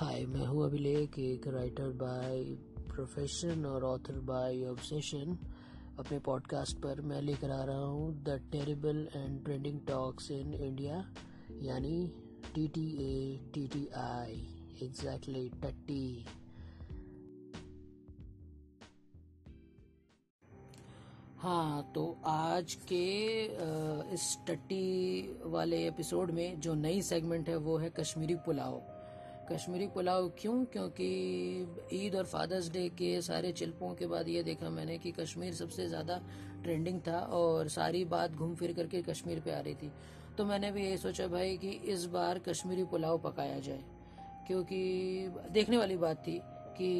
हाय मैं हूँ अभिलेख, एक राइटर बाय प्रोफेशन और ऑथर बाय ऑब्सेशन अपने पॉडकास्ट पर मैं लेकर आ रहा हूँ the terrible and trending talks in India यानी T T A T T I exactly टट्टी हाँ तो आज के इस टट्टी वाले एपिसोड में जो नई सेगमेंट है, वो है कश्मीरी पुलाव। कश्मीरी पुलाव क्यों? क्योंकि ईद और फादर्स डे के सारे चिल्पों के बाद ये देखा मैंने कि कश्मीर सबसे ज़्यादा ट्रेंडिंग था और सारी बात घूम फिर करके कश्मीर पे आ रही थी। तो मैंने भी यही सोचा भाई कि इस बार कश्मीरी पुलाव पकाया जाए, क्योंकि देखने वाली बात थी। कि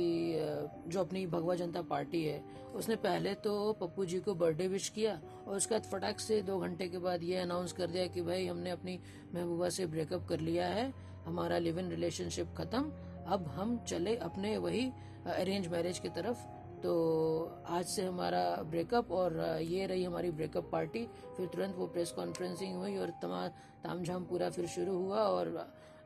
जो अपनी भगवा जनता पार्टी है, उसने पहले तो पप्पू जी को बर्थडे विश किया और उसके बाद फटाक से दो घंटे के बाद ये अनाउंस कर दिया कि भाई, हमने अपनी महबूबा से ब्रेकअप कर लिया है, हमारा लिव इन रिलेशनशिप खत्म, अब हम चले अपने वही अरेंज मैरिज की तरफ़। तो आज से हमारा ब्रेकअप और ये रही हमारी ब्रेकअप पार्टी फिर तुरंत वो प्रेस कॉन्फ्रेंसिंग हुई और तमाम तामझाम पूरा फिर शुरू हुआ और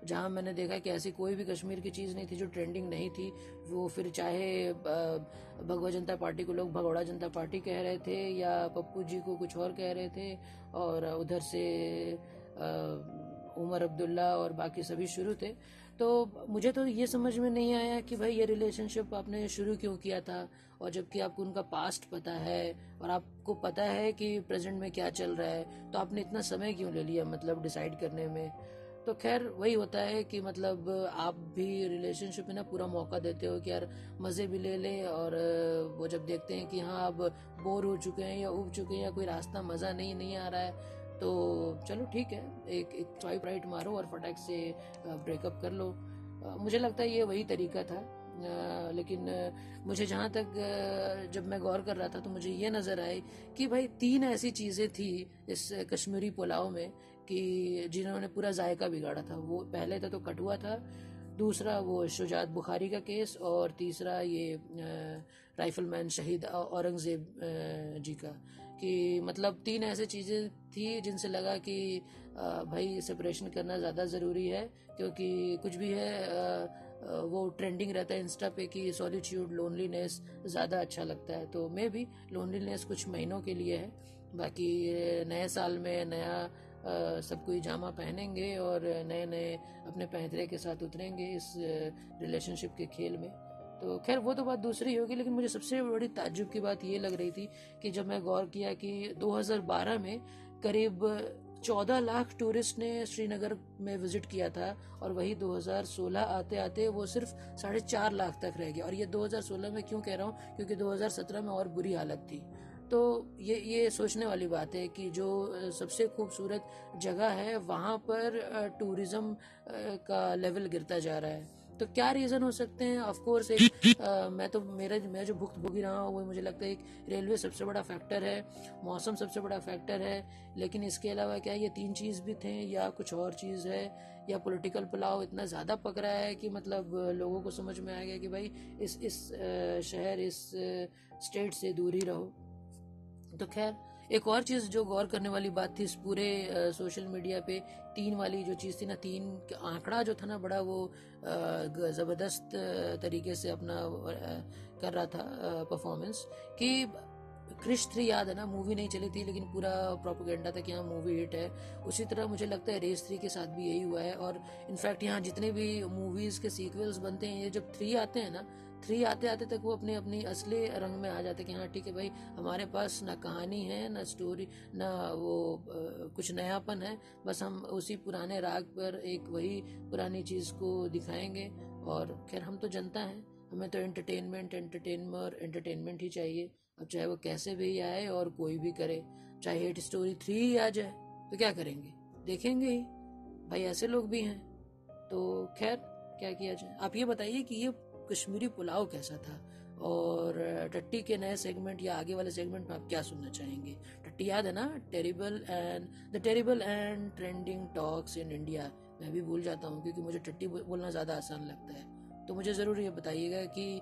जहाँ मैंने देखा कि ऐसी कोई भी कश्मीर की चीज़ नहीं थी जो ट्रेंडिंग नहीं थी। वो फिर चाहे भगवा जनता पार्टी को लोग भगौड़ा जनता पार्टी कह रहे थे या पप्पू जी को कुछ और कह रहे थे और उधर से उमर अब्दुल्ला और बाकी सभी शुरू थे। तो मुझे तो ये समझ में नहीं आया कि भाई ये रिलेशनशिप आपने शुरू क्यों किया था और जबकि आपको उनका पास्ट पता है और आपको पता है कि प्रेजेंट में क्या चल रहा है तो आपने इतना समय क्यों ले लिया मतलब डिसाइड करने में? तो खैर वही होता है कि मतलब आप भी रिलेशनशिप में ना पूरा मौका देते हो कि यार मज़े भी ले ले और वो जब देखते हैं कि हाँ अब बोर हो चुके हैं या उब चुके हैं या कोई रास्ता मज़ा नहीं नहीं आ रहा है तो चलो ठीक है, एक एक स्वाइप राइट मारो और फटाक से ब्रेकअप कर लो। मुझे लगता है ये वही तरीका था। लेकिन मुझे जहाँ तक जब मैं गौर कर रहा था तो मुझे ये नज़र आई कि भाई तीन ऐसी चीज़ें थी इस कश्मीरी पुलाव में कि जिन्होंने पूरा जायका बिगाड़ा था। वो पहले था तो कटुआ था, दूसरा वो शुजात बुखारी का केस और तीसरा ये राइफलमैन शहीद औरंगज़ेब जी का। कि मतलब तीन ऐसे चीज़ें थी जिनसे लगा कि भाई सेपरेशन करना ज़्यादा ज़रूरी है, क्योंकि कुछ भी है वो ट्रेंडिंग रहता है इंस्टा पे कि सॉलिट्यूड लोनलीनेस ज़्यादा अच्छा लगता है। तो मे भी लोनलीनेस कुछ महीनों के लिए है। बाकी नए साल में नया सब कोई जामा पहनेंगे और नए नए अपने पैंतरे के साथ उतरेंगे इस रिलेशनशिप के खेल में। तो खैर, वो तो बात दूसरी होगी, लेकिन मुझे सबसे बड़ी ताजुब की बात ये लग रही थी कि जब मैं गौर किया कि 2012 में करीब चौदह लाख टूरिस्ट ने श्रीनगर में विज़िट किया था और वही 2016 आते आते वो सिर्फ़ साढ़े चार लाख तक रह गया। और ये 2016 में क्यों कह रहा हूँ? क्योंकि 2017 में और बुरी हालत थी। तो ये ये सोचने वाली बात है कि जो सबसे खूबसूरत जगह है वहाँ पर टूरिज़्म का लेवल गिरता जा रहा है। तो क्या रीजन हो सकते हैं? ऑफ़ कोर्स एक आ, मैं तो मेरा मैं जो भुक्त भुगी रहा हूँ वो मुझे लगता है एक रेलवे सबसे बड़ा फैक्टर है मौसम सबसे बड़ा फैक्टर है लेकिन इसके अलावा क्या ये तीन चीज़ भी थे या कुछ और चीज़ है? या पॉलिटिकल पुलाव इतना ज़्यादा पक रहा है कि मतलब लोगों को समझ में आ गया कि भाई इस इस शहर इस स्टेट से दूर ही रहो। तो खैर एक और चीज़ जो गौर करने वाली बात थी इस पूरे आ, सोशल मीडिया पे तीन वाली जो चीज़ थी ना तीन आंकड़ा जो था ना बड़ा वो ज़बरदस्त तरीके से अपना आ, कर रहा था परफॉर्मेंस कि क्रिश थ्री याद है ना मूवी नहीं चली थी लेकिन पूरा प्रोपोगेंडा था कि हाँ मूवी हिट है। उसी तरह मुझे लगता है रेस थ्री के साथ भी यही हुआ है और इनफैक्ट यहाँ जितने भी मूवीज़ के सीक्वल्स बनते हैं ये जब थ्री आते हैं ना थ्री आते आते तक वो अपने अपनी असली रंग में आ जाते कि हाँ ठीक है भाई, हमारे पास ना कहानी है, ना स्टोरी ना वो कुछ नयापन है। बस हम उसी पुराने राग पर एक वही पुरानी चीज़ को दिखाएँगे और खैर, हम तो जनता हैं। हमें तो एंटरटेनमेंट और एंटरटेनमेंट ही चाहिए। अब चाहे वो कैसे भी आए और कोई भी करे, चाहे हेट स्टोरी थ्री ही आ जाए तो क्या करेंगे? देखेंगे ही। भाई, ऐसे लोग भी हैं। तो खैर, क्या किया जाए? आप ये बताइए कि ये कश्मीरी पुलाव कैसा था? और टट्टी के नए सेगमेंट या आगे वाले सेगमेंट में आप क्या सुनना चाहेंगे? टट्टी याद है ना? Terrible and the terrible and trending talks in India मैं भी भूल जाता हूँ क्योंकि मुझे टट्टी बोलना ज़्यादा आसान लगता है। तो मुझे ज़रूर ये बताइएगा कि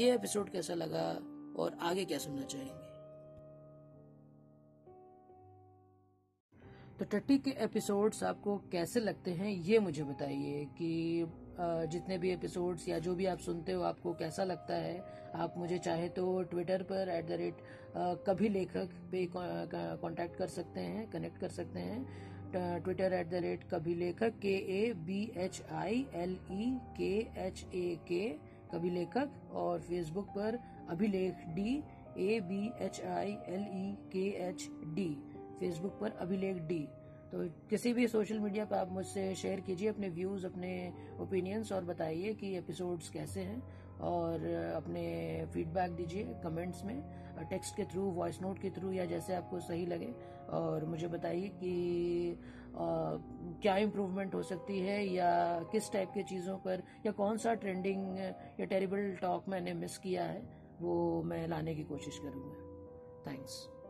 ये एपिसोड कैसा लगा और आगे क्या सुनना चाहेंगे? तो टट्टी के एपिसोड्स आपको कैसे लगते हैं, ये मुझे बताइए कि जितने भी एपिसोड्स या जो भी आप सुनते हो, आपको कैसा लगता है, आप मुझे चाहे तो ट्विटर पर एट द रेट कभी लेखक पे कांटेक्ट कर सकते हैं कनेक्ट कर सकते हैं। ट्विटर एट द रेट कभी लेखक के A B H I L E K H A के कभी लेखक, और फेसबुक पर Abhilekh D A B H I L E K H D Facebook पर अभिलेख डी तो किसी भी सोशल मीडिया पर आप मुझसे शेयर कीजिए अपने व्यूज़ अपने ओपिनियंस और बताइए कि एपिसोड्स कैसे हैं और अपने फीडबैक दीजिए कमेंट्स में टेक्स्ट के थ्रू वॉइस नोट के थ्रू या जैसे आपको सही लगे और मुझे बताइए कि आ, क्या इम्प्रूवमेंट हो सकती है या किस टाइप के चीज़ों पर या कौन सा ट्रेंडिंग या टेरिबल टॉक मैंने मिस किया है वो मैं लाने की कोशिश करूँगा। थैंक्स